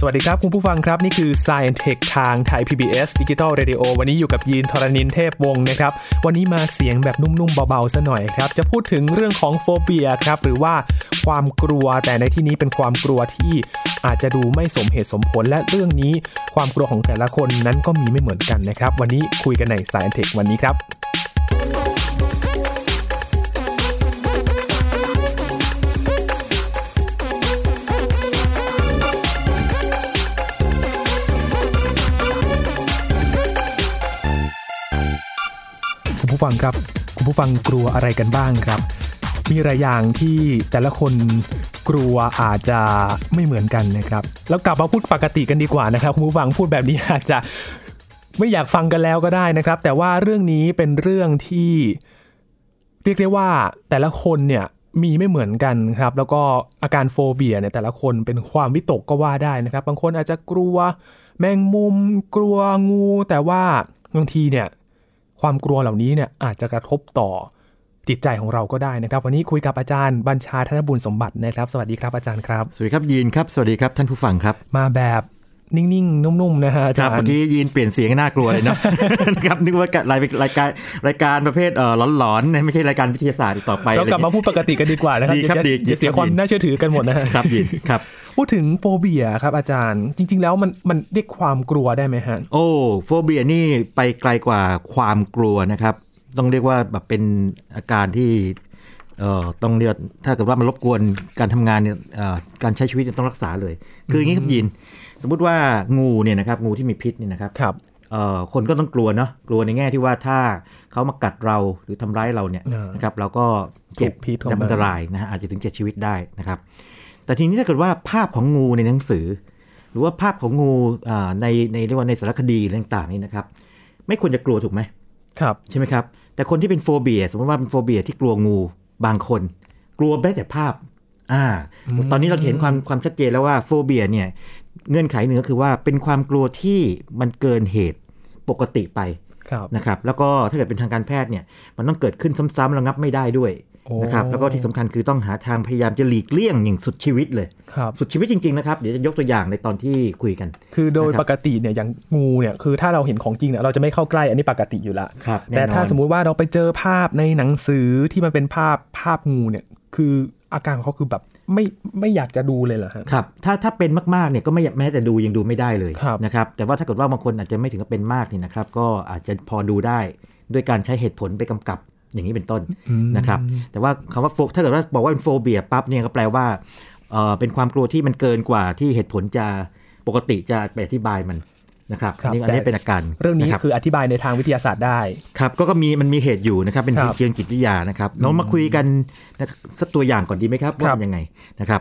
สวัสดีครับ คุณผู้ฟังครับ นี่คือ Science Tech ทางไทย PBS Digital Radio วันนี้อยู่กับยีนทรณินเทพวงศ์นะครับ วันนี้มาเสียงแบบนุ่มๆเบาๆซะหน่อยครับ จะพูดถึงเรื่องของโฟเบียครับ หรือว่าความกลัวแต่ในที่นี้เป็นความกลัวที่อาจจะดูไม่สมเหตุสมผลและเรื่องนี้ ความกลัวของแต่ละคนนั้นก็มีไม่เหมือนกันนะครับ วันนี้คุยกันใน Science Tech วันนี้ครับ ผู้ฟังครับ คุณผู้ฟังกลัวอะไรกันบ้างครับ มีหลายอย่างที่แต่ละคนกลัวอาจจะไม่เหมือนกันนะครับ แล้วกลับมาพูดปกติกันดีกว่านะครับคุณผู้ฟังพูดแบบนี้อาจจะไม่อยากฟังกันแล้วก็ได้นะครับ แต่ว่าเรื่องนี้เป็นเรื่องที่เรียกได้ว่าแต่ละคนเนี่ยมีไม่เหมือนกันครับ แล้วก็อาการโฟเบียเนี่ยแต่ละคนเป็นความวิตกก็ว่าได้นะครับ บางคนอาจจะกลัวแมงมุมกลัวงู แต่ว่าบางทีเนี่ย ความกลัวเหล่านี้เนี่ยอาจจะกระทบต่อจิตใจของเราก็ได้นะครับ วันนี้คุยกับอาจารย์บัญชาธนบุญสมบัตินะครับ สวัสดีครับอาจารย์ครับ สวัสดีครับยีนครับ สวัสดีครับท่านผู้ฟังครับ มาแบบนิ่งๆ นุ่มๆ นะฮะอาคจารับรเมื่อย์กี้ยีนเปลี่ยนเสียงน่ากลัวเลยเนาะนะครับนึกว่ารายรายการรายการประเภทเอ่อหลอนๆนะไม่ใช่รายการวิทยาศาสตร์อีกต่อไปเรากลับมาพูดปกติกันดีกว่านะครับดีครับอย่าดีอย่าเสียครับความดีน่าเชื่อถือกันหมดนะฮะครับยีนครับ พูดถึงโฟเบียครับอาจารย์ จริง ๆ แล้วมันมันเรียกความกลัวได้ไหมฮะ โอ้โฟเบียนี่ไปไกลกว่าความกลัวนะครับ ต้องเรียกว่าแบบเป็นอาการที่เอ่อต้องเรียกถ้าเกิดว่ามันรบกวนการทำงานเนี่ยเอ่อการใช้ชีวิตเนี่ยต้องรักษาเลย คืออย่างนี้ครับยีนสมมุติว่างูเนี่ยนะครับงูที่มีพิษเนี่ยนะครับครับเอ่อคนก็ต้องกลัวเนาะกลัวในแง่ที่ว่าถ้าเขามากัดเราหรือทำร้ายเราเนี่ยอ่านนะครับเราก็เจ็บถูกพิษเข้ามาอันตรายนะฮะอาจจะถึงแก่ชีวิตได้นะครับ แต่ทีนี้ถ้าเกิดว่าภาพของงูในหนังสือ หรือว่าภาพของงูอ่าในในเรียกว่าในสารคดีอะไรต่างๆนี่นะครับ ไม่ควรจะกลัวถูกไหมครับใช่ไหมครับ แต่คนที่เป็นโฟเบียสมมติว่าเป็นโฟเบียที่กลัวงูบางคน กลัวแม้แต่ภาพอ่าตอนนี้เราเห็นความความชัดเจนแล้วว่าโฟเบียเนี่ยเงื่อนไขหนึ่งก็คือว่าเป็นความกลัวที่มันเกินเหตุปกติไปครับนะครับ แล้วก็ถ้าเกิดเป็นทางการแพทย์เนี่ยมันต้องเกิดขึ้นซ้ำๆระงับไม่ได้ด้วยโอ้ นะครับแล้วก็ที่สำคัญคือต้องหาทางพยายามจะหลีกเลี่ยงอย่างสุดชีวิตเลยครับสุดชีวิตจริงๆนะครับเดี๋ยวจะยกตัวอย่างในตอนที่คุยกัน คือโดยนะครับปกติเนี่ยอย่างงูเนี่ยคือถ้าเราเห็นของจริงเนี่ยเราจะไม่เข้าใกล้อันนี้ปกติอยู่ละครับแต่น่นอนถ้าสมมุติว่าเราไปเจอภาพในหนังสือที่มันเป็นภาพภาพงูเนี่ยคืออาการของเขาคือแบบไม่ไม่อยากจะดูเลยเหรอฮะครับถ้าถ้าเป็นมากๆเนี่ยก็ไม่แม้แต่ดูยังดูไม่ได้เลยครับนะครับแต่ว่าถ้าเกิดว่าบางคนอาจจะไม่ถึงกับเป็นมากนี่นะครับก็อาจจะพอดูได้ด้วยการใช้เหตุผลไปกำกับ อย่างนี้เป็นต้นอืมนะครับ แต่ว่าคำว่าโฟถ้าเกิดว่าบอกว่าเป็นโฟเบียปั๊บเนี่ยก็แปลว่าเอ่อเป็นความกลัวที่มันเกินกว่าที่เหตุผลจะปกติจะไปอธิบายมันนะครับครับนี่อันนี้แต่เป็นอาการเรื่องนี้ะครับคืออธิบายในทางวิทยาศาสตร์ได้ครับก็ก็มีมันมีเหตุอยู่นะครับเป็นครับเหตุเชิงจิตวิทยานะครับเรามาคุยกันนะครับสักตัวอย่างก่อนดีไหมครับว่าครับมันยังไงนะครับ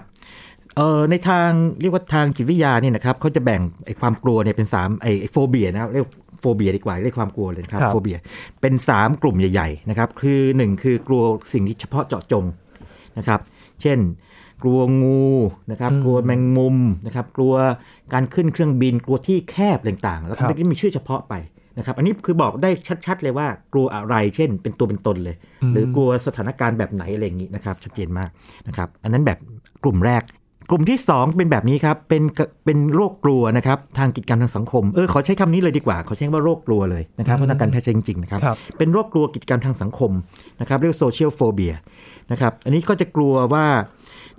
เอ่อในทางเรียกว่าทางจิตวิทยาเนี่ยนะครับเขาจะแบ่งไอ้ความกลัวเนี่ยเป็นสามไอ้ไอ้โฟเบียนะครับเรียกโฟ เบียดีกว่าเรียกความกลัวเลยนะครับครับโฟเบียเป็นสามกลุ่มใหญ่ๆนะครับคือหนึ่งคือกลัวสิ่งที่เฉพาะเจาะจงนะครับ เช่น กลัวงูนะครับอืมกลัวแมงมุมนะครับ กลัวการขึ้นเครื่องบิน กลัวที่แคบต่างๆ แล้วครัก็บไม่มีชื่อเฉพาะไปนะครับอันนี้คือบอกได้ชัด ๆ เลยว่ากลัวอะไร เช่น เป็นตัวเป็นตนเลย หรือกลัวสถานการณ์แบบไหนอะไรอย่างนี้นะครับชัดเจนมากนะครับ อันนั้นแบบกลุ่มแรก กลุ่มที่ 2 เป็นแบบนี้ครับ เป็นกะเป็นโรคกลัวนะครับ ทางกิจกรรมทางสังคม เออขอใช้คำนี้เลยดีกว่า ขอใช้คำว่าโรคกลัวเลยนะครับเพราะทางการแพทย์ใช้จริงๆนะครับครับ เป็นโรคกลัวกิจกรรมทางสังคมนะครับ เรียกโซเชียลโฟเบียนะครับ อันนี้ก็จะกลัวว่า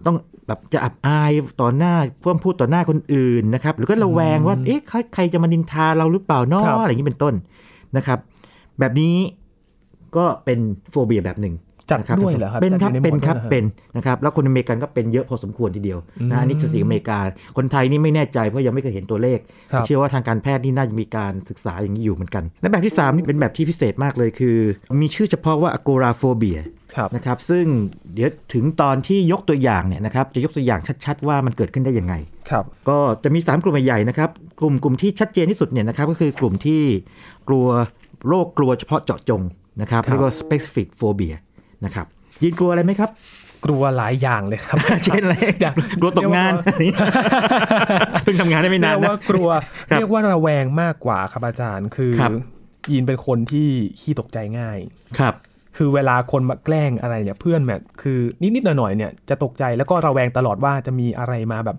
ต้องแบบจะอับอายต่อหน้าพ่วงพูดต่อหน้าคนอื่นนะครับ หรือก็ระแวงว่าเอ๊ะใครใครจะมานินทาเราหรือเปล่าเนาะครับอะไรอย่างนี้เป็นต้นนะครับ แบบนี้ก็เป็นโฟเบียแบบหนึ่ง จัดนะครับด้วยเหรอครับเป็นครับจัดอยู่ในเป็นครับหมวดด้วยเหรอฮะเป็นนะครับแล้วคนอเมริกันก็เป็นเยอะพอสมควรทีเดียวอืมนะอันนี้สถิติอเมริกาคนไทยนี่ไม่แน่ใจเพราะยังไม่เคยเห็นตัวเลขครับเชื่อว่าทางการแพทย์นี่น่าจะมีการศึกษาอย่างนี้อยู่เหมือนกัน และแบบที่ 3 นี่เป็นแบบที่พิเศษมากเลยคือ มีชื่อเฉพาะว่า agoraphobia ครับนะครับซึ่งเดี๋ยวถึงตอนที่ยกตัวอย่างเนี่ยนะครับจะยกตัวอย่างชัด ๆ ว่ามันเกิดขึ้นได้ยังไงครับก็จะมี 3 กลุ่มใหญ่ๆนะครับกลุ่มกลุ่มที่ชัดเจนที่สุดเนี่ยนะครับก็คือกลุ่มที่กลัวโรคกลัวเฉพาะเจาะจงนะครับครับเรียกว่า specific phobia นะครับยินกลัวอะไรไหมครับ กลัวหลายอย่างเลยครับ เช่นอะไรอยากกลัวตกงานเรียกว่าเพิ่งทำงานได้ไม่นานเรียกนะว่ากลัวครับเรียกว่าระแวงมากกว่าครับอาจารย์คือครับยีนเป็นคนที่ขี้ตกใจง่ายครับคือเวลาคนมาแกล้งอะไรเนี่ยเพื่อนแบบคือนิดๆหน่อยๆเนี่ยจะตกใจแล้วก็ระแวงตลอดว่าจะมีอะไรมาแบบ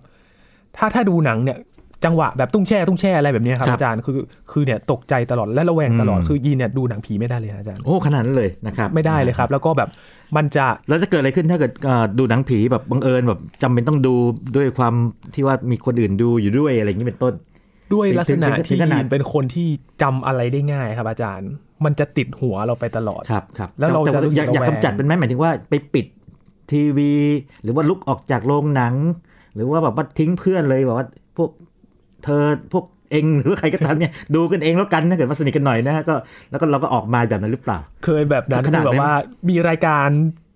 ถ้าถ้าดูหนังเนี่ย จังหวะแบบตุ้งแช่ตุ้งแช่อะไรแบบเนี้ยครับครับอาจารย์คือคือเนี่ยตกใจตลอดและระแวงตลอดอืมคือยีนเนี่ยดูหนังผีไม่ได้เลยฮะอาจารย์โอ้ขนาดนั้นเลยนะครับไม่ได้เลยครับ แล้วก็แบบมันจะแล้วจะเกิดอะไรขึ้นถ้าเกิดเอ่อดูหนังผีแบบบังเอิญแบบจำเป็นต้องดูด้วยความที่ว่ามีคนอื่นดูอยู่ด้วยอะไรอย่างนี้เป็นต้น ด้วยลักษณะถึงถึงที่ขนาดยีนเป็นคนที่จำอะไรได้ง่ายครับ อาจารย์ มันจะติดหัวเราไปตลอดครับครับแล้วเราต่จะรู้สึกอยากอยากระแวงกำจัดเป็นไหมหมายถึงว่าไปปิดทีวี หรือว่าลุกออกจากโรงหนัง หรือว่าแบบว่าทิ้งเพื่อนเลยแบบว่าพวก เธอพวกเองหรือว่าใครก็ตามเนี่ยดูกันเองแล้วกันถ้าเกิดว่าสนิทกันหน่อยนะฮะก็แล้วก็เราก็ออกมาแบบนั้นหรือเปล่า เคยแบบนั้นขนาดคือแบนั้นบว่ามีรายการ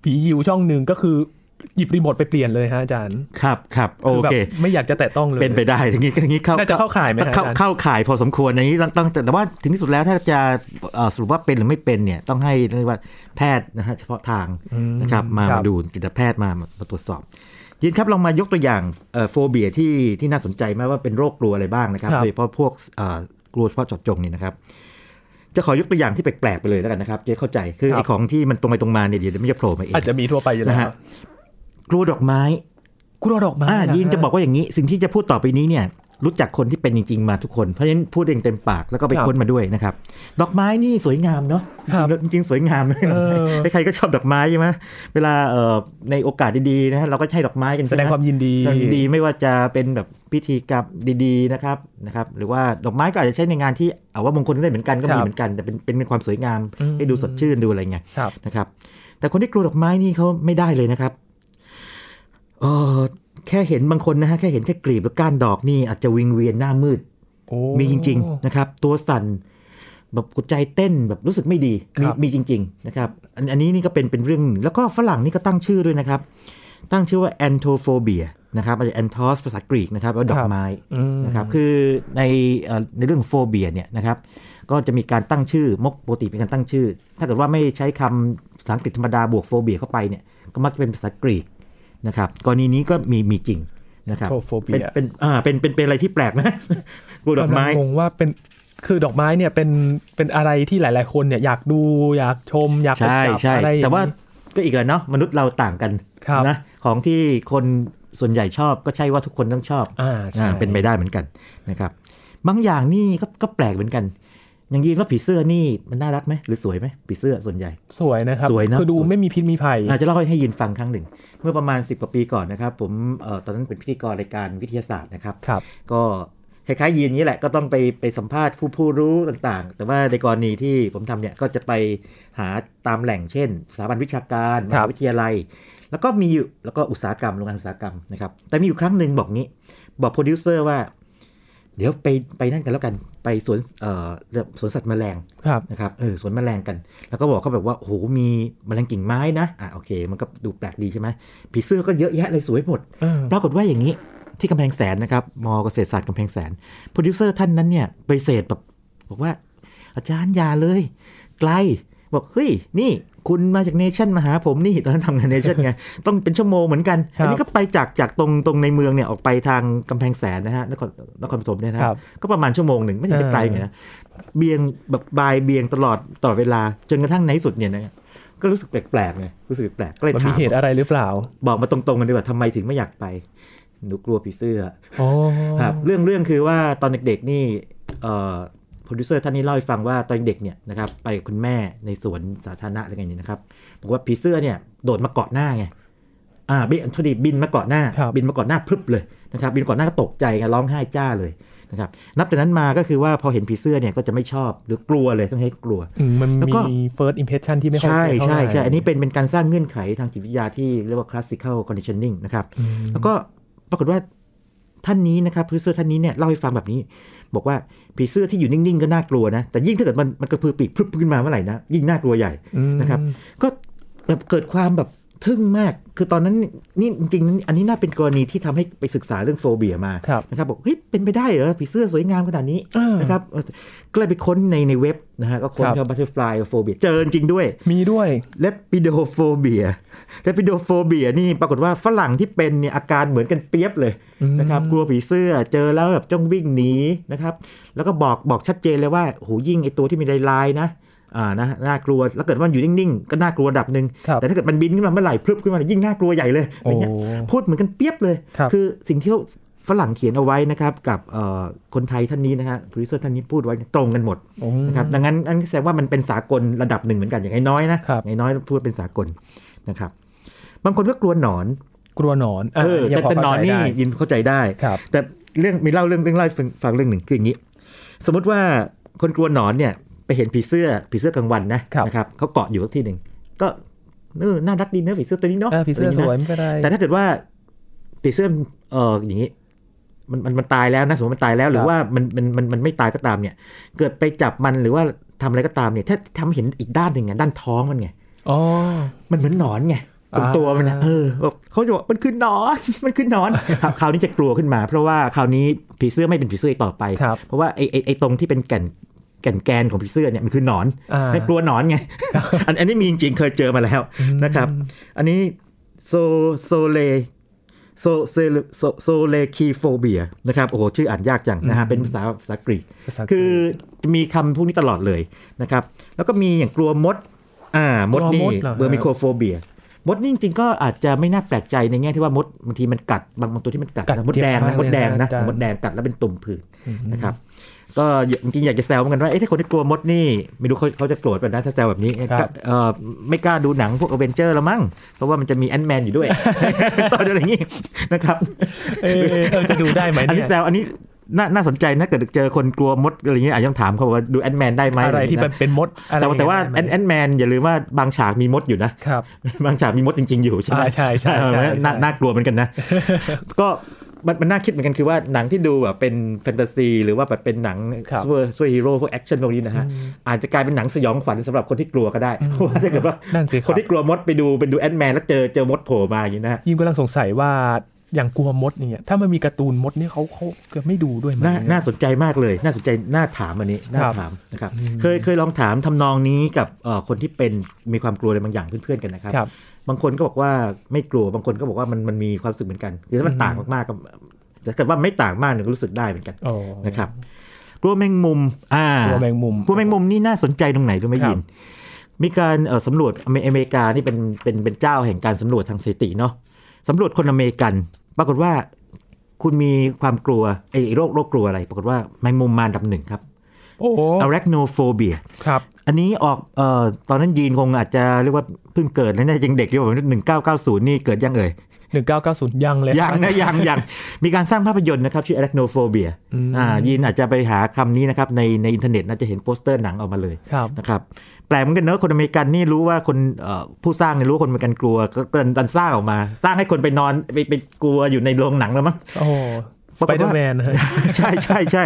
ผียิวช่องหนึ่งก็คือหยิบรีโมทไปเปลี่ยนเลยฮะอาจารย์ ครับครับโอคือแบบเค ไม่อยากจะแตะต้องเลย เป็นไปได้อย่างนี้อย่างนี้เข้าน่าจะเข้าข่ายไหมฮะเข้าอาจารย์เข้าข่ายพอสมควรอย่างนี้ต้องต้องแต่ว่าถึงที่สุดแล้วถ้าจะเอ่อสรุปว่าเป็นหรือไม่เป็นเนี่ยต้องให้เรียกว่าแพทย์นะฮะเฉพาะทางอืมนะครับมาครับมาดูจิตแพทย์มามามาตรวจสอบ ยินครับลองมายกตัวอย่างเอ่อโฟเบียที่ที่น่าสนใจไหมว่าเป็นโรคกลัวอะไรบ้างนะครับครับโดยเฉพาะพวกเอ่อกลัวเฉพาะเจาะจงนี่นะครับ จะขอยกตัวอย่างที่แปลกๆไปเลยแล้วกันนะครับจะได้เข้าใจคือไอ้ของที่มันตรงไปตรงมาเนี่ยเดี๋ยวมันจะโผล่มาเองอาจจะมีทั่วไปอยู่แล้วนะฮะกลัวดอกไม้กลัวดอกไม้อ่าเหรอยินจะฮบอกว่าอย่างนี้ สิ่งที่จะพูดต่อไปนี้เนี่ย รู้จักคนที่เป็นจริง ๆ มาทุกคน เพราะฉะนั้นพูดเองเต็มปากแล้วก็ไปครับค้นมาด้วยนะครับ ดอกไม้นี่สวยงามเนาะครับจริงๆสวยงามเลยเออใครๆก็ชอบดอกไม้ใช่ไหมเวลาเอ่อในโอกาสดีๆนะฮะเราก็ใช้ดอกไม้กันแสดงใช่ไหความยินดีแสดงความยินดีไม่ว่าจะเป็นแบบพิธีกรรมดีๆนะครับนะครับ หรือว่าดอกไม้ก็อาจจะใช้ในงานที่เอาว่ามงคลได้เหมือนกันก็ครัมีบเหมือนกัน แต่เป็นเป็นความสวยงามอืมให้ดูสดชื่นดูอะไรเงี้ยครับนะครับ แต่คนที่กลัวดอกไม้นี่เขาไม่ได้เลยนะครับเออ แค่เห็นบางคนนะฮะแค่เห็นแค่กลีบหรือก้านดอกนี่อาจจะวิงเวียนหน้ามืดโอ้มีจริง ๆนะครับ ตัวสั่นแบบหัวใจเต้นแบบรู้สึกไม่ดีมีครับมีจริง ๆ นะครับอันอันนี้นี่ก็เป็นเป็นเรื่องหนึ่งแล้วก็ฝรั่งนี่ก็ตั้งชื่อด้วยนะครับ ตั้งชื่อว่า antophobia นะครับอาจจะ antos ภาษากรีกนะครับว่าดอกไม้อืมนะครับคือในเอ่อในเรื่องของโฟเบียเนี่ยนะครับก็จะมีการตั้งชื่อมกปกติเป็นการตั้งชื่อ ถ้าเกิดว่าไม่ใช้คำภาษาอังกฤษธรรมดาบวกโฟเบียเข้าไปเนี่ยก็มักจะเป็นภาษากรีก นะครับกรณีนี้ก็มีมีจริงนะครับ Antophobia เป็นเป็นอ่าเป็นเป็นเป็นอะไรที่แปลกนะกลัวดอกไม้กำลังงงว่าเป็นคือดอกไม้เนี่ยเป็นเป็นอะไรที่หลาย ๆ คนเนี่ยอยากดูอยากชม อยากไปใช่จับใช่อะไรอย่งนี้แต่ว่าก็อีกแล้วเนาะมนุษย์เราต่างกันครับนะของที่คนส่วนใหญ่ชอบก็ใช่ว่าทุกคนต้องชอบอ่าใช่อ่าเป็นไปได้เหมือนกันนะครับ บางอย่างนี่ก็ก็แปลกเหมือนกัน อย่างยีนว่าผีเสื้อนี่มันน่ารักไหมหรือสวยไหมผีเสื้อส่วนใหญ่ สวยนะครับสวยนะคือดูสวยไม่มีพิษมีภัยอาจจะเล่าให้ยินฟังครั้งหนึ่ง เมื่อประมาณ 10กว่าปีก่อนนะครับผมเอ่อตอนนั้นเป็นพิธีกรรายการวิทยาศาสตร์นะครับครับก็คล้ายๆยีนนี้แหละก็ต้องไปไปสัมภาษณ์ผู้ผู้รู้ต่างๆ แต่ว่าในกรณีที่ผมทำเนี่ยก็จะไปหาตามแหล่งเช่นสถาบันวิชาการมครัหาบวิทยาลัยครับ แล้วก็มีอยู่แล้วก็อุตสาหกรรมโรงงานอุตสาหกรรมนะครับแต่มีอยู่ครั้งหนึ่งบอกงี้ บอกโปรดิวเซอร์ว่า เดี๋ยวไปไปนั่นกันแล้วกันไปสวนเอ่อสวนสัตว์แมลงครับนะครับเออสวนแมลงกัน แล้วก็บอกเขาแบบว่าโอ้โหมีแมลงกิ่งไม้นะอะโอเค มันก็ดูแปลกดีใช่ไหมผีเสื้อก็เยอะแยะเลยสวยหมดเออปรากฏว่าอย่างนี้ที่กำแพงแสนนะครับม.เกษตรศาสตร์กำแพงแสนโปรดิวเซอร์ท่านนั้นเนี่ยปฏิเสธแบบบอกว่า อาจารย์อย่าเลย ไกลบอกเฮ้ยนี่ คุณมาจากเนชั่นมาหาผมนี่ตอนนั้นทำงานเนชั่นไง ต้องเป็นชั่วโมงเหมือนกันครับอันนี้ก็ไปจากจากตรงตรงในเมืองเนี่ยออกไปทางกำแพงแสนนะฮะนครนครปฐมเนี่ยนะคครัรับบก็ประมาณชั่วโมงหนึ่งไม่ได้จะไกลไงนะเบี่ยงแบบบ่ายเบี่ยงตลอดตลอดเวลาจนกระทั่งในที่สุดเนี่ยนะก็รู้สึกแปลกๆไงรู้สึกแปลกก็เลยมันถามมีเหตุอะไรหรือเปล่า บอกมาตรงๆกันดีกว่าทำไมถึงไม่อยากไปหนูกลัวผีเสื้อโอ้ครับเรื่องเรื่องคือว่าตอนเด็กๆนี่เอ่อโป รดิวเซอร์ท่านนี้เล่าให้ฟังว่าตอนเด็กเนี่ยนะครับไปกับคุณแม่ในสวนสาธารณะอะไรอย่างนี้นะครับบอกว่าผีเสื้อเนี่ยโดดมาเกาะหน้าไงอ่าบินโทษทีบินมาเกาะหน้าครับบินมาเกาะหน้าพรึบเลยนะครับบินเกาะหน้าก็ตกใจไงร้องไห้จ้าเลยนะครับนับแต่นั้นมาก็คือว่าพอเห็นผีเสื้อเนี่ยก็จะไม่ชอบหรือกลัวเลยต้องให้กลัวอืมมันแล้วก็มี first impression ที่ไม่ค่อยใช่เท่าใช่ไหร่ใช่อันนี้เป็นเป็นการสร้างเงื่อนไขทางจิตวิทยาที่เรียกว่า classical conditioning นะครับอืมแล้วก็ปรากฏว่าท่านนี้นะครับผีเสื้อท่านนี้เนี่ยเล่าให้ฟังแบบนี้ บอกว่าผีเสื้อที่อยู่นิ่งๆก็น่ากลัวนะ แต่ยิ่งถ้าเกิดมันมันกระพือปีกพรึบขึ้นมาเมื่อไหร่นะยิ่งน่ากลัวใหญ่อืมนะครับ ก็แบบเกิดความแบบ ทึ่งมาก คือตอนนั้นนี่จริงๆ อันนี้น่าเป็นกรณีที่ทำให้ไปศึกษาเรื่อง phobia มาครับนะครับบอกเฮ้ยเป็นไปได้เหรอผีเสื้อสวยงามขนาดนี้อ่านะครับเออก็เลยไปค้นในในเว็บนะฮะก็ค้นครับคำ butterfly phobia เจอจริงๆด้วย มีด้วย lepidophobia lepidophobia นี่ปรากฏว่าฝรั่งที่เป็นเนี่ยอาการเหมือนกันเปี๊ยบเลยอืมนะครับกลัวผีเสื้อเจอแล้วแบบจ้องวิ่งหนีนะครับแล้วก็บอกบอกชัดเจนเลยว่าโหยิ่งไอตัวที่มีลายลายๆนะ อ่านะน่ากลัวแล้วเกิดว่ามันอยู่นิ่งๆ ก็น่ากลัวระดับหนึ่งครับแต่ถ้าเกิดมันบินขึ้นมาเมื่อไหร่พรึบขึ้นมายิ่งน่ากลัวใหญ่เลยอะไรเงี้ยโอ้พูดเหมือนกันเปี๊ยบเลยครับอสิ่งที่เขาฝรั่งเขียนเอาไว้นะครับกับเอ่อคนไทยท่านนี้นะฮะโปรดิวเซอร์ท่านนี้พูดไว้ตรงกันหมดโอ้นะครับดังนั้นอันนแสดงว่ามันเป็นสากลระดับหนึ่งเหมือนกันอย่างน้อยๆนะครับอย่างน้อยพูดเป็นสากลนะครับบางคนก็กลัวหนอนกลัวหนอนเออยัแต่งพแต่หนอนเข้าใจนี่ได้ยินเข้าใจได้ครับแต่เรื่องมีเล่าเรื่องเรื่องเล่าให้ฟังฟังเรื่องหนึ่งคืออย่างนี้ สมมติว่าคนกลัวหนอนเนี่ยไป เห็นผีเสื้อผีเสื้อกลางวันนะครับนะครับเขาเกาะอยู่ที่หนึ่งก็เออน่ารักดีเนอะผีเสื้อตัวนี้เนาะเออผีเสื้ออะไรสย่างวยงี้นะมันก็ได้แต่ถ้าเกิดว่าผีเสื้อเอออย่างนี้มันมันมันตายแล้วนะสมมติมันตายแล้วหรือว่ามันมันมันมันไม่ตายก็ตามเนี่ย เกิดไปจับมันหรือว่าทำอะไรก็ตามเนี่ย ถ้าทำให้เห็นอีกด้านหนึ่งไงด้านท้องมันไงอ๋อมันเหมือนหนอนไงตรงอ่าตัวมันนะเออแบบเขาจะบอกมันคือหนอน มันคือหนอนคราวคราวนี้จะกลัวขึ้นมา เพราะว่าคราวนี้ผีเสื้อไม่เป็นผีเสื้ออีกต่อไปครับเพราะว่าไอ้ไอ้ไอ้ตรงที่เป็นแก่น แก่นแกนของผีเสื้อเนี่ยมันคือหนอนอ่าไม่กลัวหนอนไงอันอันนี้มีจริงๆเคยเจอมาแล้วนะครับ อันนี้โซโซเลโซเซโซ scoleciphobia นะครับโอ้โหชื่ออ่านยากจังนะฮะเป็นภาษาภาษากรีกภาษากรีกคือจะมีคำพวกนี้ตลอดเลยนะครับ แล้วก็มีอย่างกลัวมดอ่ามดกลัวนี่มดเหรอฮะเบอร์มิโครโฟเบียมดนี่จริงๆก็อาจจะไม่น่าแปลกใจในแง่ที่ว่ามดบางทีมันกัดบางบางตัวที่มันกัดกัดนะมดแดงเจ็บนะมากมดแดงเลยนะนะอาจารย์มดแดงกัดแล้วเป็นตุ่มผื่นนะครับ ก็จริงๆอยากจะแซวเหมือนกันว่าเอ๊ะถ้าคนที่กลัวมดนี่ไม่รู้เขาเขาจะโกรธป่ะนะถ้าแซวแบบนี้ครับเอ่อไม่กล้าดูหนังพวกอเวนเจอร์แล้วมั้งเพราะว่ามันจะมี Ant-Man อยู่ด้วยตอนอะไรอย่างงี้นะครับเออเออจะดูได้ไหมอันเนี่นี้ยแซวอันี้น่าน่าสนใจนะเกิดเจอคนกลัวมดอะไรเงี้ยอาจจะต้องถามเขาว่าดู Ant-Man ได้ไหมอะไรที่ย่างเป็นเป็นมดอะไรนะแต่ว่าแต่ว่าอย่าง Ant Ant-Man อย่าลืมว่าบางฉากมีมดอยู่นะครับบางฉากมีมดจริง ๆ อยู่ใช่ไหมอ่าใช่ใช่ใช่เออใช่น่าน่ากลัวเหมือนกันนะ ก็ มันมันน่าคิดเหมือนกันคือว่าหนังที่ดูแบบเป็นแฟนตาซีหรือว่าแบบเป็นหนังครับซูเปอร์ซูเปอร์ฮีโร่พวกแอคชั่นพวกนี้นะฮะอาจจะกลายเป็นหนังสยองขวัญสำหรับคนที่กลัวก็ได้เพราะว่าถ้าเกิดว่านั่นสิครับคนที่กลัวมดไปดูเป็นดู Ant-Man แล้วเจอเจอมดโผล่มาอย่างนี้นะฮะยิ่งกำลังสงสัยว่าอย่างกลัวมดเนี่ยถ้ามันมีการ์ตูนมดนี่เขาเขาจะไม่ดูด้วยไหมน่าน่าสนใจมากเลย น่าสนใจน่าถามอันนี้น่าครับถามนะครับเคยเคยลองถามทำนองนี้กับเอ่อคนที่เป็นมีความกลัวอะไรบางอย่างเพื่อนๆกันนะครับครั บบางคนก็บอกว่าไม่กลัวบางคนก็บอกว่ามันมันมีความรู้สึกเหมือนกันคือถ้ามันต่างมากๆก็แต่ถ้าเกิดว่าไม่ต่างมากเนี่ยก็รู้สึกได้เหมือนกันโอ้นะครับกลัวแมงมุมอ่ากลัวแมงมุมกลัวแมงมุมนี่น่าสนใจตรงไหนรู้ไหมครับยิน มีการเอ่อสำรวจอเมอเมริกานี่เป็นเป็นเป็นเจ้าแห่งการสำรวจทางสถิติเนาะสำรวจคนอเมริกัน ปรากฏว่าคุณมีความกลัวไอ้โรคโรคกลัวอะไร ปรากฏว่าแมงมุมมาอันดับหนึ่งครับโอ้ arachnophobia ครับ อันนี้ออกเอ่อตอนนั้นยีนคงอาจจะเรียกว่า เพิ่งเกิดนะเนี่ยยังเด็กอยู่แบบหนึ่งเก้าเก้าศูนย์นี่เกิดยังเอ่ยหนึ่งเก้าเก้าศูนย์ยังเลยยังนะยังยังมีการสร้างภาพยนตร์นะครับ ชื่อ arachnophobia อืมอ่ายีนอาจจะไปหาคำนี้นะครับ ในในอินเทอร์เน็ตน่าจะเห็นโปสเตอร์หนังออกมาเลยครับนะครับแปลกเหมือนกันเนอะคนอเมริกันนี่รู้ว่าคนเอ่อผู้สร้างเนี่ยรู้ว่าคนอเมริกันกลัว ก็เกินดันสร้างออกมา สร้างให้คนไปนอนไปไปกลัวอยู่ในโรงหนังแล้วมั้งโอ้ปรากฏว่าไปเดอร์แมนนะฮะใช่ใช่ใช่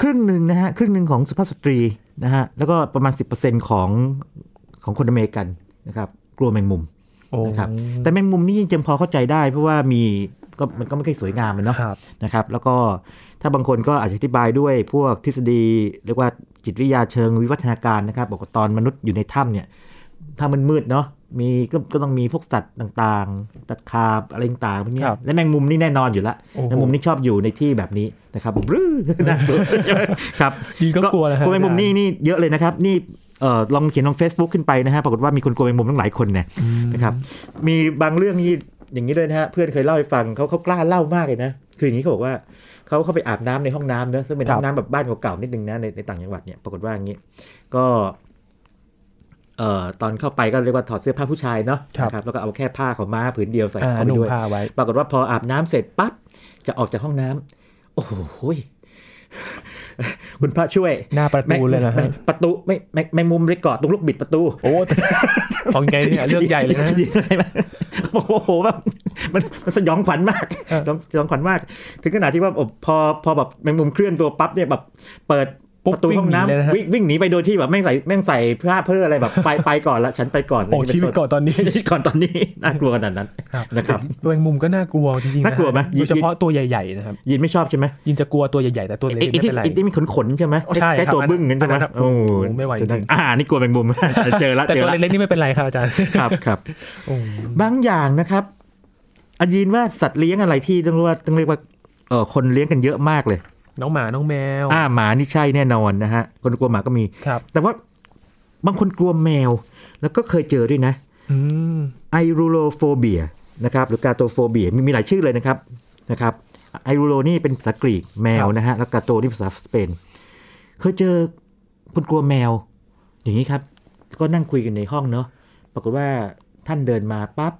ครึ่งหนึ่งนะฮะครึ่งหนึ่งของสุภาพสตรีนะฮะแล้วก็ประมาณ 10%ของของคนอเมริกัน นะครับกลัวแมงมุมโอ้นะครับแต่แมงมุมนี่ยังพอเข้าใจได้ เพราะว่ามีก็มันก็ไม่ค่อยสวยงามอะเนาะครับนะครับ แล้วก็ถ้าบางคนก็อาจจะอธิบายด้วยพวกทฤษฎี เรียกว่าจิตวิทยาเชิงวิวัฒนาการนะครับ บอกว่าตอนมนุษย์อยู่ในถ้ำเนี่ยถ้ามันมืดเนาะ มีก็ก็ต้องมีพวกสัตว์ต่างๆ ตะขาบอะไรต่างๆพวกเนี้ยครับและแมงมุมนี่แน่นอนอยู่ละโอ้โหแมงมุมนี่ชอบอยู่ในที่แบบนี้นะครับบรื้อน่ากลัวครับดีก็กลัวนะฮะกลัวแมงมุมนี่นี่เยอะเลยนะครับ นี่เอ่อลองเขียนลง Facebook ขึ้นไปนะฮะปรากฏว่ามีคนกลัวแมงมุมตั้งหลายคนเนี่ยนะครับมีบางเรื่องที่อย่างนี้เลยนะฮะเพื่อนเคยเล่าให้ฟังเขาเขากล้าเล่ามากเลยนะคืออย่างนี้เขาบอกว่าเขาเข้าไปอาบน้ำในห้องน้ำเนอะซึ่งเป็นครับห้องน้ำแบบบ้านเก่าๆนิดนึงนะในในต่างจังหวัดเนี่ยปรากฏว่าอย่างนี้ ก็ เอ่อตอนเข้าไปก็เรียกว่าถอดเสื้อผ้าผู้ชายเนาะครับนะครับแล้วก็เอาแค่ผ้าของม้าผืนเดียวใส่อ่าเข้าไปนุ่งด้วยผ้าไว้ปรากฏว่าพออาบน้ำเสร็จปั๊บจะออกจากห้องน้ำโอ้โหยคุณพระช่วย หน้าประตูเลยนะไม่ฮะไม่ประตูไม่ไม่ไม่มุมเลยเกาะตรงลูกบิดประตู โอ้ของไงเนี่ยเรื่องใหญ่เลยนะใช่ไหมโอ้โหแบบมันมันสยองขวัญมากเออสยองขวัญมาก ถึงขนาดที่ว่าโอ้พอพอแบบแมงมุมเคลื่อนตัวปั๊บเนี่ยแบบเปิด ปุ๊บประตูห้องน้ำวิ่งหนีเลยนะฮะวิ่งวิ่งหนีไปโดยที่แบบแม่งใส่แม่งใส่ผ้าเพื่ออะไรแบบไปไปก่อนละฉันไปก่อนโอ้ชีวิตก่อนตอนนี้ก่อนตอนนี้น่ากลัวขนาดนั้นนะครับตัวแมงมุมก็น่ากลัวจริงๆะน่ากลัวไหมโดยเฉพาะตัวใหญ่ๆนะครับยินไม่ชอบใช่ไหมยินจะกลัวตัวใหญ่ๆแต่ตัวเล็กไอ้ๆไม่ที่เป็นไรไอ้ที่มีขนขนๆใช่ไหมอ๋อใช่ใกล้ครับตัวบึ้งงั้นใช่ไหมอันนั้นครับโอ้โอ้ไม่ไหวจริงอ่านี่กลัวแมงมุมเจอแล้วแต่เจอตัวแล้วเล็กๆนี่ไม่เป็นไรครับอาจารย์ครับครับโอ้บางอย่างนะครับอายินว่าสัตว์เลี้ยงอะไรที่ต้องเรียกว่าต้องเรียกว่าเออคนเลี้ยงกันเยอะมากเลย น้องหมาน้องแมว อ่าหมานี่ใช่แน่นอนนะฮะ คนกลัวหมาก็มีครับ แต่ว่าบางคนกลัวแมว แล้วก็เคยเจอด้วยนะอืมไอรูโลโฟเบียนะครับ หรือกาโตโฟเบียมีมีหลายชื่อเลยนะครับนะครับไอรูโรนี่เป็นภาษากรีกแมวครับนะฮะ แล้วกาโตนี่ภาษาสเปน เคยเจอคนกลัวแมว อย่างนี้ครับ ก็นั่งคุยกันในห้องเนาะปรากฏว่าท่านเดินมาปั๊บ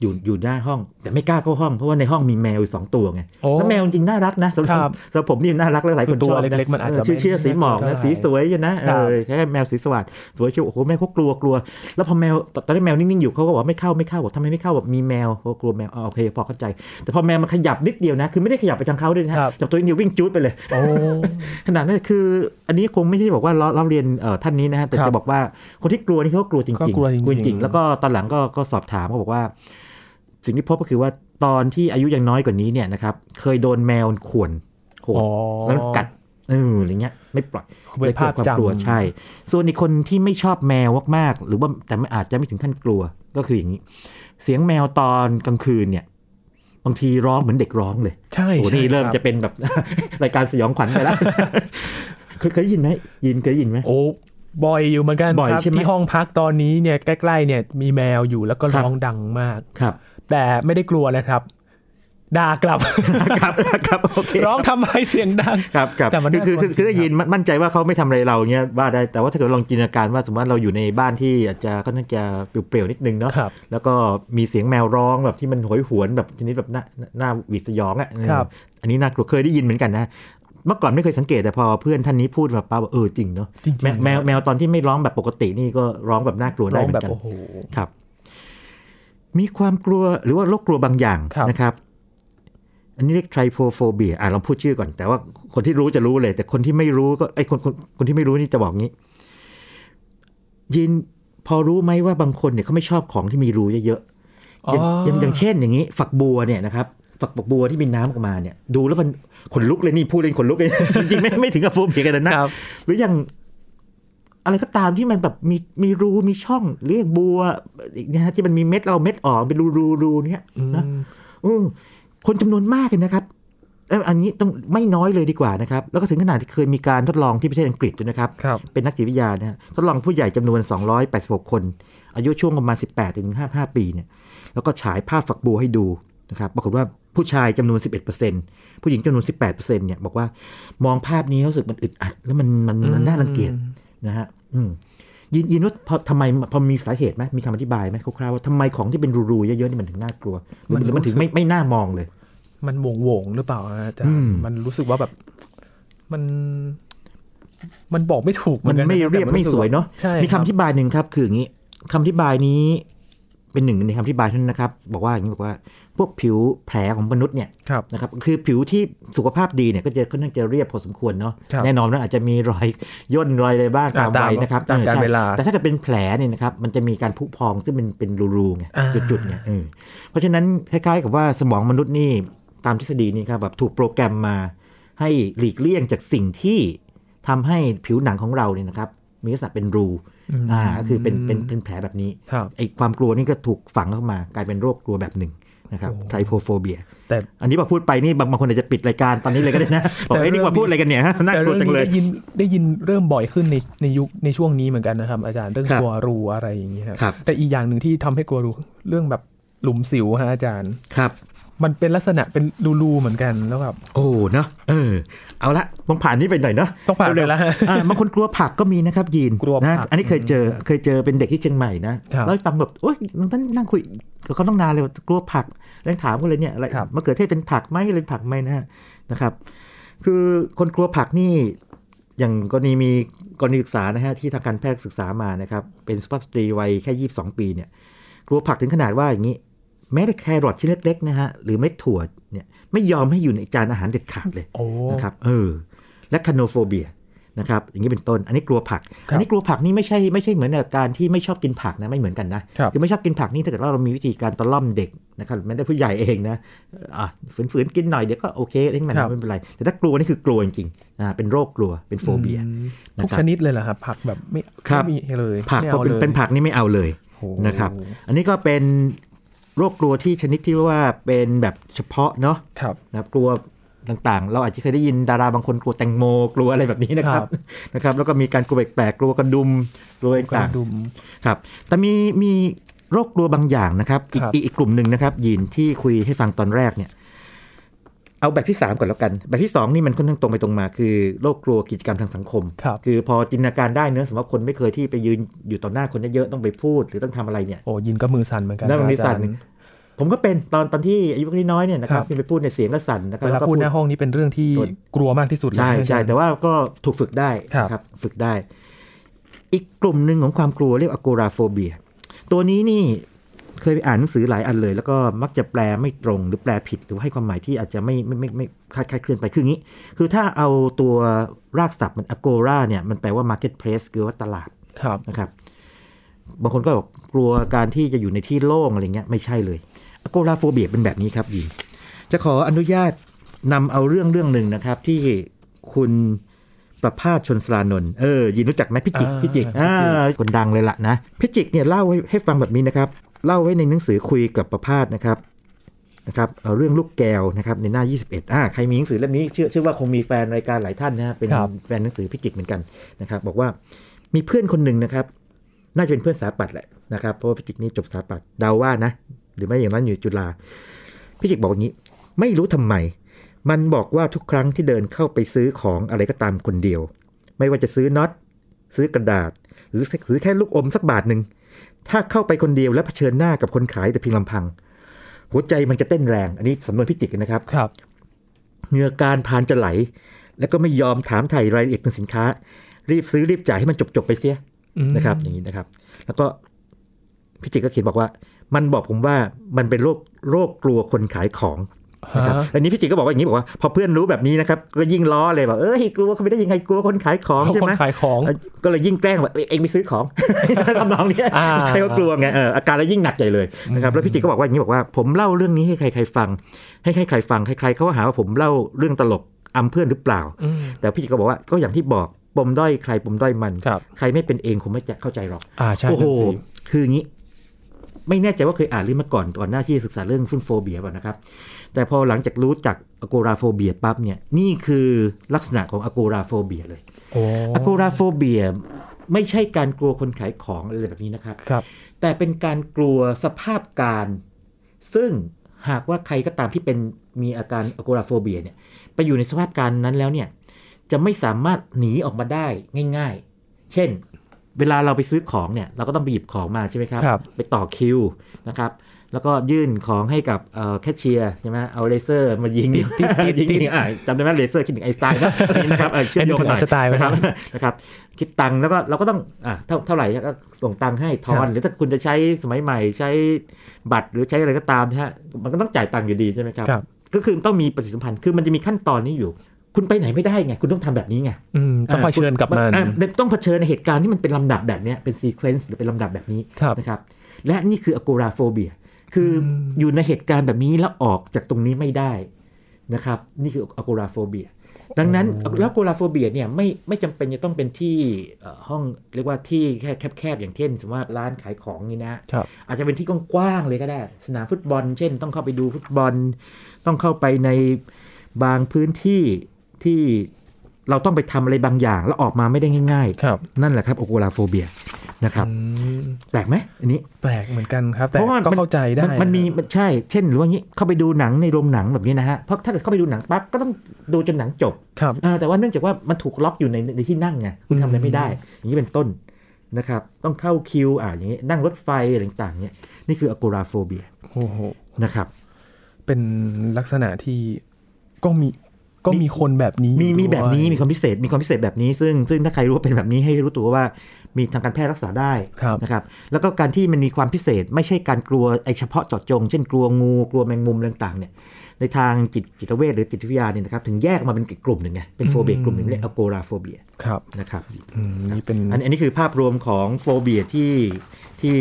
อยู่อยู่หน้าห้อง แต่ไม่กล้าเข้าห้องเพราะว่าในห้องมีแมวอยู่สองตัวไงโอ้แล้วแมวจริงๆน่ารักนะสำหครัรับบสำหรับผมนี่น่ารักแล้วหลายคนตัวชอบนะเล็กๆมันอาจจะเชื่อไม่เชื่อสีหมอกไม่นะเท่าไหร่สีสวยอยู่นะเอครับอแค่แมวสีสวัสดสวยเชียวโอ้โหแม่เขากลัวกลัว แล้วพอแมวตอนแรกแมวนิ่งๆอยู่เขาก็บอกไม่เข้าไม่เข้าบอกทำไมไม่เข้าบอกมีแมวเขากลัวแมวอ๋อโอเคพอเข้าใจ แต่พอแมวมันขยับนิดเดียวนะ คือไม่ได้ขยับไปทางเขาด้วยนะครับจับตัวนิดเดียววิ่งจูดไปเลยโอ้ขนาดนั้นคือ อันนี้คงไม่ใช่บอกว่าเราเราเรียนเอ่อท่านนี้นะฮะแต่ครับจะบอกว่าคนที่กลัวนี่เขาก็กลัวจริงๆก็กลัวจริง ๆ แล้วก็ตอนหลังก็ก็สอบถามเขาบอกว่า สิ่งที่พบก็คือว่าตอนที่อายุยังน้อยกว่านี้เนี่ยนะครับ เคยโดนแมวข่วนโหดอ๋อแล้วมันกัดเอออะไรเงี้ยไม่ปล่อยคือเป็นภาพลยกิดความกลัวจำใช่ ส่วนอีกคนที่ไม่ชอบแมวมากๆหรือว่าแต่ไม่อาจจะไม่ถึงขั้นกลัวก็คืออย่างนี้ เสียงแมวตอนกลางคืนเนี่ยบางทีร้องเหมือนเด็กร้องเลย ใช่โอ้ใช่นี่เริ่มคบจะเป็นแบบรายการสยองขวัญไปแล้วเคยเคยได้ยินไหมยินเคยได้ยินไหมโอ้บ่อยอยู่เหมือนกันบ่อยครับใช่ไหมที่ห้องพักตอนนี้เนี่ยใกล้ๆเนี่ยมีแมวอยู่แล้วก็ครับร้องดังมากครับ แต่ไม่ได้กลัวนะครับด่ากลับครับครับโอเคร้องทำไมเสียงดังครับครับแต่มันคือน่าคือกลัวคือคือได้จริงๆยินมั่นมั่นใจว่าเขาไม่ทำอะไรเราเงี้ยว่าได้แต่ว่าถ้าเกิดลองจินตนาการว่าสมมติว่าเราอยู่ในบ้านที่อาจจะก็น่าจะเปลี่ยวๆนิดนึงเนาะครับแล้วก็มีเสียงแมวร้องแบบที่มันโหยหวนแบบชนิดแบบหน้าหน้าหวีดสยองอะครับอันนี้น่ากลัวเคยได้ยินเหมือนกันนะเมื่อก่อนไม่เคยสังเกตแต่พอเพื่อนท่านนี้พูดมาป้าว่าเออจริงเนาะจริงๆแมวแมวแมวตอนที่ไม่ร้องแบบปกตินี่ก็ร้องแบบน่ากลัวได้ร้องเหมือแบบนกันโอ้โหครับ มีความกลัวหรือว่าโรคกลัวบางอย่างครับนะครับ อันนี้เรียกไทรโพโฟเบียอ่าลองพูดชื่อก่อน แต่ว่าคนที่รู้จะรู้เลย แต่คนที่ไม่รู้ก็ไอ้คนคนคนที่ไม่รู้นี่จะบอกงี้ ยินพอรู้ไหมว่าบางคนเนี่ยเขาไม่ชอบของที่มีรูเยอะๆอย่างอย่างอย่างเช่นอย่างนี้ ฝักบัวเนี่ยนะครับฝักฝักบัวที่มีน้ำออกมาเนี่ย ดูแล้วมันขนลุกเลยนี่พูดเล่นขนลุกเลยจริงๆไม่ไม่ถึงกับโฟเบียกันนะครับหรืออย่าง อะไรก็ตามที่มันแบบมีมีรูมีช่องหรืออย่างบัวอีกนะฮะที่มันมีเม็ดเราเม็ดออกเป็นรูรูรูเนี่ยนะอืมอืมคนจำนวนมากเลยนะครับเอ้ยอันนี้ต้องไม่น้อยเลยดีกว่านะครับ แล้วก็ถึงขนาดที่เคยมีการทดลองที่ประเทศอังกฤษด้วยนะครับครับเป็นนักจิตวิทยานะฮะทดลองผู้ใหญ่จำนวน 286 คน อายุช่วงประมาณ 18ถึง55 ปีเนี่ยแล้วก็ฉายภาพฝักบัวให้ดูนะครับปรากฏว่าผู้ชายจำนวน 11%ผู้หญิงจำนวน 18%เนี่ยบอกว่ามองภาพนี้แล้วรู้สึกมันอึดอัด แล้วมันมันมันน่ารังเกียจนะฮะ อืมยินยินว่าพอทำไมพอมีสาเหตุไหมมีคำอธิบายไหมคร่าวๆว่าทำไมของที่เป็นรูๆเยอะๆนี่มันถึงน่ากลัวหรือมันหรือมันถึงรู้สึกไม่ไม่น่ามองเลย มันโหวงโหวงๆหรือเปล่าอาจารอืย์มมันรู้สึกว่าแบบมัน มันบอกไม่ถูกเหมันอนกัะไม่เรียบแต่นไม่สวยเนาะใช่มีคำอธิบายหนึ่งครับ คืออย่างนี้คำอธิบายนี้ เป็นหนึ่งในคำอธิบายเท่านั้นนะครับ บอกว่าอย่างนี้บอกว่าพวกผิวแผลของมนุษย์เนี่ยครับ นะครับคือผิวที่สุขภาพดีเนี่ยก็จะค่อนข้างจะเรียบพอสมควรเนาะครับแน่นอนว่าอาจจะมีรอยย่นรอยอะไรบ้างตามอ่าตามวัยนะครับตามกาลออใช่เวลาแต่ถ้าเกิดเป็นแผลเนี่ยนะครับมันจะมีการผุพองซึ่งเป็นเป็นรูๆไงอ่า จุดๆเนี่ยเออเพราะฉะนั้นคล้ายๆ กับว่าสมองมนุษย์นี่ตามทฤษฎีนี่ครับแบบถูกโปรแกรมมา ให้หลีกเลี่ยงจากสิ่งที่ทำให้ผิวหนังของเราเนี่ยนะครับ มีลักษณะเป็นรูมอ่าก็คือเป็นเป็นเป็นแผลแบบนี้ครับไอ้ความกลัวนี่ก็ถูกฝังเข้ามากลายเป็นโรคกลัวแบบหนึ่งนะครับโอ้ไทโพโฟเบีย แต่อันนี้พอพูดไปนี่บางบางคนอาจจะปิดรายการตอนนี้เลยก็ได้นะบอกแต่ไอ้ยนี่เรื่องมาพูดอะไรกันเนี่ยน่าแต่กลัวเรื่องจังนี้เลยได้ยินได้ยินเริ่มบ่อยขึ้นในในยุคในช่วงนี้เหมือนกันนะครับอาจารย์เรื่องครับกลัวรูอะไรอย่างเงี้ยครับครับแต่อีกอย่างหนึ่งที่ทำให้กลัวรูเรื่องแบบหลุมสิวฮะอาจารย์ครับ มันเป็นลักษณะเป็นรูๆเหมือนกันแล้วแบบโอ้เนาะเออ เอาละมองผ่านนี้ไปหน่อยเนาะต้องผ่านไปเร็วๆแล้วฮะอ่าบางคนกลัวผักก็มีนะครับยีนกลัวผักนะอันนี้เคยเจอเคยเจอเป็นเด็กที่เชียงใหม่นะครับเล่าให้ฟังแบบโอ๊ยนั่งนั่งคุยกับเขาต้องนานเลยว่ากลัวผักแล้วถามกันเลยเนี่ยอะไรครับมะเขือเทศเป็นผักไหมอะไรเป็นผักไหมนะฮะนะครับ คือคนกลัวผักนี่อย่างกรณีมีกรณีศึกษานะฮะที่ทางการแพทย์ศึกษามานะครับเป็นสุภาพสตรีวัยแค่ 22 ปีเนี่ยกลัวผักถึงขนาดว่าอย่างนี้ แม้แต่แครอทชิ้นเล็กๆนะฮะหรือเม็ดถั่วเนี่ยไม่ยอมให้อยู่ในจานอาหารเด็ดขาดเลยโอ้นะครับเออ lachanophobia นะครับอย่างนี้เป็นต้น อันนี้กลัวผักครับอันนี้กลัวผักนี่ไม่ใช่ไม่ใช่เหมือนกับการที่ไม่ชอบกินผักนะไม่เหมือนกันนะครับอไม่ชอบกินผักนี่ถ้าเกิดว่าเรามีวิธีการตะล่อมเด็กนะครับแม้แต่ผู้ใหญ่เองนะอะฝืนๆกินหน่อยเดี๋ยวก็โอเคเรื่องมันครับไม่เป็นไร แต่ถ้ากลัวนี่คือกลัวจริงๆอ่าเป็นโรคกลัวเป็น phobia อืมนะครับทุกชนิดเลยเหรอครับผักแบบไม่ครับไม่มีเลยผักไม่พอเอาเป็นเลยเป็นผักนี่ไม่เอาเลยโอ้นะครับ อันนี้ก็เป็น โรคกลัวที่ชนิดที่ว่าเป็นแบบเฉพาะเนาะครับนะครับกลัวต่างๆ เราอาจจะเคยได้ยินดาราบางคนกลัวแตงโมกลัวอะไรแบบนี้นะครับครับนะครับ แล้วก็มีการกลัวแปลกๆกลัวกระดุมกลัวกระต่างดุมๆครับแต่มีมีโรคกลัวบางอย่างนะครับอีกครับ อีกอีกกลุ่มหนึ่งนะครับยีนที่คุยให้ฟังตอนแรกเนี่ย เอาแบบที่ 3 ก่อนแล้วกัน แบบที่ 2 นี่มันค่อนข้างตรงไปตรงมา คือโรคกลัวกิจกรรมทางสังคมครับคือพอจินตนาการได้เนื้อะสมมติว่าคนไม่เคยที่ไปยืนอยู่ต่อหน้าคนเยอะๆต้องไปพูดหรือต้องทำอะไรเนี่ยโอ้ยินก็มือสั่นเหมือนกันนั่นมันมีอาจารย์สั่นผมก็เป็นตอนตอนที่อายุน้อยๆเนี่ยนะครัครับบที่ไปพูดในยเสียงก็สั่นนะครับเวลาแก็พูดหน้าห้องนี้เป็นเรื่องที่ตัวกลัวมากที่สุดเลยใช่ใช่อาจารย์แต่ว่าก็ถูกฝึกได้ครับนะครับฝึกได้ อีกกลุ่มหนึ่งของความกลัวเรียก agoraphobia ตัวนี้นี่ เคยไปอ่านหนังสือหลายอันเลย แล้วก็มักจะแปลไม่ตรงหรือแปลผิดหรือว่าให้ความหมายที่อาจจะไม่ไม่ไม่ไม่คลาดคลาดเคลื่อนไปคืออย่างนี้ คือถ้าเอาตัวรากศัพท์มัน agora เนี่ยมันแปลว่า marketplace คือว่าตลาดครับนะครับ บางคนก็บอกกลัวการที่จะอยู่ในที่โล่งอะไรเงี้ยไม่ใช่เลย agoraphobia เป็นแบบนี้ครับยินจะขออนุญาตนำเอาเรื่องเรื่องหนึ่งนะครับที่คุณประภาสชนสรานนท์เออยินรู้จักไหมพิจิกอ่าพิจิกพิอ่าจิกคนดังเลยล่ะนะพิจิกเนี่ยเล่าให้ให้ฟังแบบนี้นะครับ เล่าไว้ในหนังสือคุยกับประภาสนะครับนะครับเอาเรื่องลูกแก้วนะครับในหน้า 21อ่าใครมีหนังสือเล่มนี้เชื่อเชื่อว่าคงมีแฟนรายการหลายท่านนะฮะเป็นครับแฟนหนังสือพิจิกเหมือนกันนะครับ บอกว่ามีเพื่อนคนหนึ่งนะครับ น่าจะเป็นเพื่อนสถาปัตย์แหละนะครับเพราะว่าพิจิกนี่จบสถาปัตย์เดาว่านะ หรือไม่อย่างนั้นอยู่จุฬาพิจิกบอกอย่างนี้ ไม่รู้ทำไม มันบอกว่าทุกครั้งที่เดินเข้าไปซื้อของอะไรก็ตามคนเดียว ไม่ว่าจะซื้อน็อตซื้อกระดาษ หรือหรือแค่ลูกอมสักบาทหนึ่ง ถ้าเข้าไปคนเดียวแล้วเผชิญหน้ากับคนขายแต่เพียงลำพัง หัวใจมันจะเต้นแรง อันนี้สำนวนพิจิกนะครับครับเหงื่อการพานจะไหล แล้วก็ไม่ยอมถามไถ่รายละเอียดของสินค้า รีบซื้อรีบจ่ายให้มันจบๆไปเสียอืมนะครับ อย่างนี้นะครับ แล้วก็พิจิกก็เขียนบอกว่า มันบอกผมว่ามันเป็นโรคโรคกลัวคนขายของ นะครับฮะอันนี้พิจิกก็บอกว่าอย่างนี้บอกว่า พอเพื่อนรู้แบบนี้นะครับก็ยิ่งล้อเลยบอกเอ้ยกลัวเขาไม่ได้ยังไงกลัวคนขายของเขาใช่คไหมนขายของเออก็เลยยิ่งแกล้งว่าเอ้ยเองไปซื้อของทำนองเนี้ยอ่าให้เขากลัวไงเอออาการแล้วยิ่งหนักใหญ่เลยนะครับแล้วพิจิกก็บอกว่าอย่างนี้บอกว่าผมเล่าเรื่องนี้ให้ใครใครฟัง ให้ใครใครฟังใครๆเขาก็หาว่าผมเล่าเรื่องตลกอำเพื่อนหรือเปล่าอืมแต่พิจิกก็บอกว่าก็อย่างที่บอกปมด้อยใครปมด้อยมันครับใครไม่เป็นเองคงไม่จะเข้าใจหรอกอ่าใช่โอ้โหนั่นสิคืออย่างนี้ ไม่แน่ใจว่าเคยอ่านเรื่องมาก่อนก่อนหน้าที่จะศึกษาเรื่องฟุ้นโฟเบียป่ะนะครับ แต่พอหลังจากรู้จักอโกราโฟเบียปั๊บเนี่ยนี่คือลักษณะของ agoraphobia เลยโอ้ agoraphobia ไม่ใช่การกลัวคนขายของอะไรแบบนี้นะครับครับแต่เป็นการกลัวสภาพการ ซึ่งหากว่าใครก็ตามที่เป็นมีอาการ agoraphobia เนี่ยไปอยู่ในสภาพการนั้นแล้วเนี่ยจะไม่สามารถหนีออกมาได้ง่าย ๆ เช่น เวลาเราไปซื้อของเนี่ยเราก็ต้องไปหยิบของมาใช่ไหมครับครับไปต่อคิวนะครับ แล้วก็ยื่นของให้กับเอ่อแคชเชียร์ใช่ไหมเอาเลเซอร์มายิงติดติดติดยิงติดยิงอะจำได้ไหมเลเซอร์คิดถึงไอน์สไตน์นะอันนี้นะครับเออเชื่อมโยงหน่อยไอ้นึกถึงไอน์สไตน์ไหมนะครับนะครับ คิดตังค์แล้วก็เราก็ต้องอะเท่าเท่าไหร่ก็ส่งตังค์ให้ทอครันบหรือถ้าคุณจะใช้สมัยใหม่ใช้บัตรหรือใช้อะไรก็ตามนะฮะมันก็ต้องจ่ายตังค์อยู่ดีใช่ไหมครับครับก็คือต้องมีปฏิสัมพันธ์คือมันจะมีขั้นตอนนี้อยู่คุณไปไหนไม่ได้ไง คุณต้องทำแบบนี้ไงอืมต้องเผชิญกับมันอะต้องเผชิญในเหตุการณ์ที่มันเป็นลำดับแบบเนี้ยเป็นซีเควนซ์หรือเป็นลำดับแบบนี้ครับนะครับ และนี่คือ agoraphobia คืออมอยู่ในเหตุการณ์แบบนี้แล้วออกจากตรงนี้ไม่ได้นะครับ นี่คือ agoraphobia ดังนั้นแล้ว agoraphobia เนี่ยไม่ไม่จำเป็นจะต้องเป็นที่เอ่อห้องเรียกว่าที่แค่แคบๆอย่างเช่น สมมติว่าร้านขายของนี่นะครับอาจจะเป็นที่กว้างๆเลยก็ได้ สนามฟุตบอล เช่น ต้องเข้าไปดูฟุตบอล ต้องเข้าไปในบางพื้นที่ที่ เราต้องไปทำอะไรบางอย่าง แล้วออกมาไม่ได้ง่ายครับๆนั่นแหละครับโอโกลาโฟเบียนะครับอืมแปลกไหมอันนี้แปลกเหมือนกันครับ แต่เพราะว่าก็มันเข้าใจได้มันมันมีมันใช่เช่นหรือว่างี้เข้าไปดูหนังในโรงหนังแบบนี้นะฮะเพราะถ้าเกิดเข้าไปดูหนังปั๊บก็ต้องดูจนหนังจบครับอ่าแต่ว่าเนื่องจากว่ามันถูกล็อกอยู่ในในที่นั่งไงคุณทำอะไรไม่ได้ อย่างนี้เป็นต้นนะครับต้องเข้าคิวอ่าอย่างนี้นั่งรถไฟอะไรต่างๆเนี่ยนี่คืออโกราโฟเบียโอ้โหนะครับเป็นลักษณะที่ก็มี ก็มีคนแบบนี้มีมีด้วยแบบนี้มีความพิเศษ มีความพิเศษแบบนี้ ซึ่งซึ่งถ้าใครรู้ว่าเป็นแบบนี้ให้รู้ตัวว่ามีทางการแพทย์รักษาได้ครับนะครับ แล้วก็การที่มันมีความพิเศษ ไม่ใช่การกลัวไอเฉพาะเจาะจง เช่นกลัวงูกลัวแมงมุมอะไรต่างๆเนี่ยในทางจิตจิตเวชหรือจิตวิทยาเนี่ยนะครับถึงแยกมาเป็นอีกกลุ่มหนึ่งไงเป็น phobia กลุ่มหนึ่งเรียก agoraphobiaครับนะครับอืมนี่เป็นอันอันนี้คือภาพรวมของ phobia ที่ที่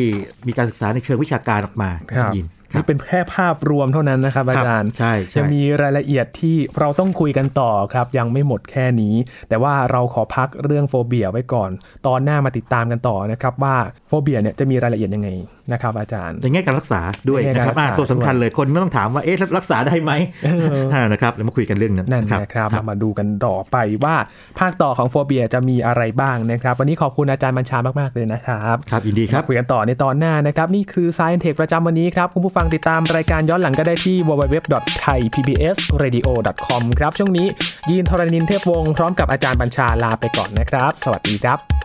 มีการศึกษาในเชิงวิชาการออกมาครับยินครับ นี่เป็นแค่ภาพรวมเท่านั้นนะครับอาจารย์ใช่ใช่จะมีรายละเอียดที่เราต้องคุยกันต่อครับ ยังไม่หมดแค่นี้ แต่ว่าเราขอพักเรื่อง phobia ไว้ก่อน ตอนหน้ามาติดตามกันต่อนะครับว่า phobia เนี่ยจะมีรายละเอียดยังไงนะครับอาจารย์ในแง่การรักษาด้วยในแง่นะครับการรักษาอ่าตัวสำคัญเลยคนไม่ต้องถามว่าเอ๊ะรักษาได้ไหมเอออ่านะครับแล้วมาคุยกันเรื่องนั้นนั่นนะครับเรามาดูกันต่อไปว่าภาคต่อของโฟเบียจะมีอะไรบ้างนะครับ วันนี้ขอบคุณอาจารย์บัญชามากๆเลยนะครับครับยินดีครับคุยกันต่อในตอนหน้านะครับนี่คือ Science Tech ประจำวันนี้ครับคุณผู้ฟังงติดตามรายการย้อนหลังก็ได้ที่ www.thaipbsradio.com ครับ ช่วงนี้ยีนทรณินเทพวงศ์พร้อมกับอาจารย์บัญชาลาไปก่อนนะครับ สวัสดีครับ